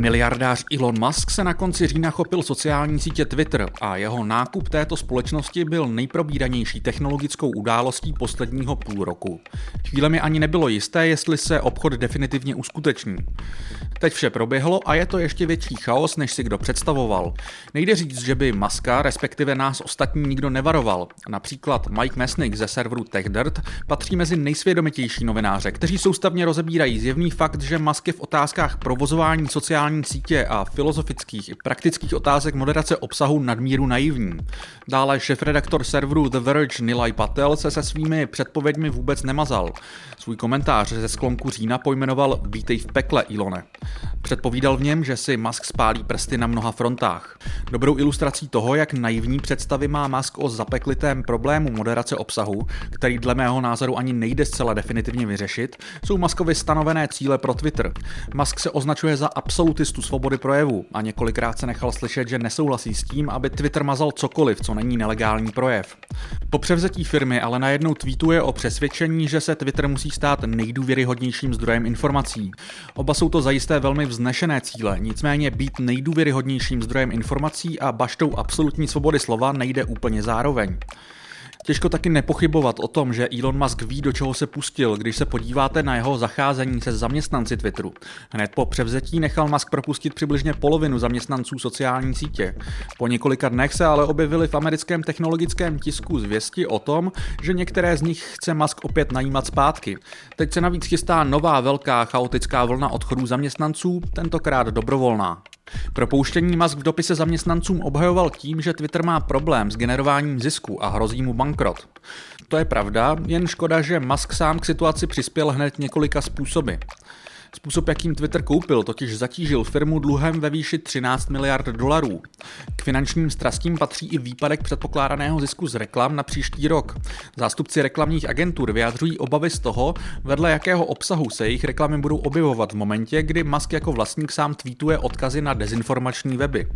Miliardář Elon Musk se na konci října chopil sociální sítě Twitter a jeho nákup této společnosti byl nejprobíranější technologickou událostí posledního půl roku. Chvílemi ani nebylo jisté, jestli se obchod definitivně uskuteční. Teď vše proběhlo a je to ještě větší chaos, než si kdo představoval. Nejde říct, že by Muska, respektive nás ostatní nikdo nevaroval. Například Mike Mesnick ze serveru TechDirt patří mezi nejsvědomitější novináře, kteří soustavně rozebírají zjevný fakt, že Musk je v otázkách provozování sociální sociální sítě a filozofických i praktických otázek moderace obsahu nadmíru naivní. Dále šefredaktor serveru The Verge Nilay Patel se se svými předpověďmi vůbec nemazal. Svůj komentář ze sklonku října pojmenoval Vítej v pekle, Ilone. Předpovídal v něm, že si Musk spálí prsty na mnoha frontách. Dobrou ilustrací toho, jak naivní představy má Musk o zapeklitém problému moderace obsahu, který dle mého názoru ani nejde zcela definitivně vyřešit, jsou Muskovy stanovené cíle pro Twitter. Musk se označuje za absolutistu svobody projevu a několikrát se nechal slyšet, že nesouhlasí s tím, aby Twitter mazal cokoliv, co není nelegální projev. Po převzetí firmy ale najednou tweetuje o přesvědčení, že se Twitter musí stát nejdůvěryhodnějším zdrojem informací. Oba jsou to zajisté velmi vznešené cíle, nicméně být nejdůvěryhodnějším zdrojem informací a baštou absolutní svobody slova nejde úplně zároveň. Těžko taky nepochybovat o tom, že Elon Musk ví, do čeho se pustil, když se podíváte na jeho zacházení se zaměstnanci Twitteru. Hned po převzetí nechal Musk propustit přibližně polovinu zaměstnanců sociální sítě. Po několika dnech se ale objevily v americkém technologickém tisku zvěsti o tom, že některé z nich chce Musk opět najímat zpátky. Teď se navíc chystá nová velká chaotická vlna odchodů zaměstnanců, tentokrát dobrovolná. Propouštění Musk v dopise zaměstnancům obhajoval tím, že Twitter má problém s generováním zisku a hrozí mu bankrot. To je pravda, jen škoda, že Musk sám k situaci přispěl hned několika způsoby. Způsob, jakým Twitter koupil, totiž zatížil firmu dluhem ve výši 13 miliard dolarů. K finančním strastím patří i výpadek předpokládaného zisku z reklam na příští rok. Zástupci reklamních agentur vyjadřují obavy z toho, vedle jakého obsahu se jejich reklamy budou objevovat v momentě, kdy Musk jako vlastník sám tweetuje odkazy na dezinformační weby.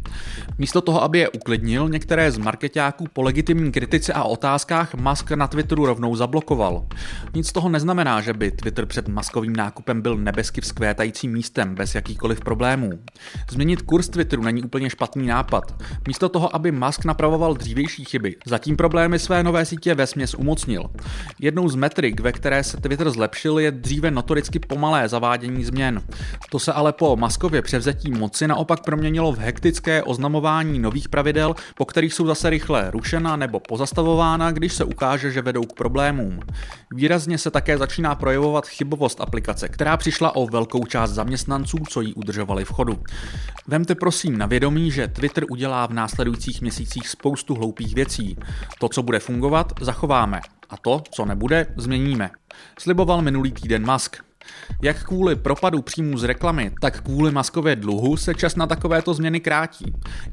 Místo toho, aby je uklidnil, některé z marketáků po legitimní kritice a otázkách Musk na Twitteru rovnou zablokoval. Nic toho neznamená, že by Twitter před maskovým nákupem byl nebesky vzkvétajícím místem bez jakýchkoliv problémů. Změnit kurz Twitteru není úplně špatný nápad. Místo toho, aby Musk napravoval dřívější chyby, zatím problémy své nové sítě ve směs umocnil. Jednou z metrik, ve které se Twitter zlepšil, je dříve notoricky pomalé zavádění změn. To se ale po Maskově převzetí moci naopak proměnilo v hektické oznamování nových pravidel, po kterých jsou zase rychle rušena nebo pozastavována, když se ukáže, že vedou k problémům. Výrazně se také začíná projevovat chybovost aplikace, která přišla o velkou část zaměstnanců, co ji udržovali v chodu. Vemte prosím na vědomí, že Twitter udělá v následujících měsících spoustu hloupých věcí. To, co bude fungovat, zachováme. A to, co nebude, změníme. Sliboval minulý týden Musk. Jak kvůli propadu příjmů z reklamy, tak kvůli maskově dluhu se čas na takovéto změny krátí.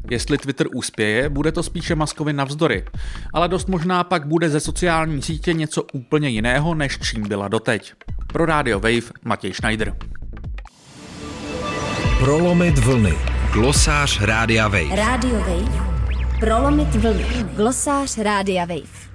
Jestli Twitter uspěje, bude to spíše maskovi navzdory. Ale dost možná pak bude ze sociální sítě něco úplně jiného, než čím byla doteď. Pro Radio Wave Matěj Schneider. Prolomit vlny. Glosář Rádia Wave. Radio Wave. Prolomit vlny. Glosář Rádia Wave.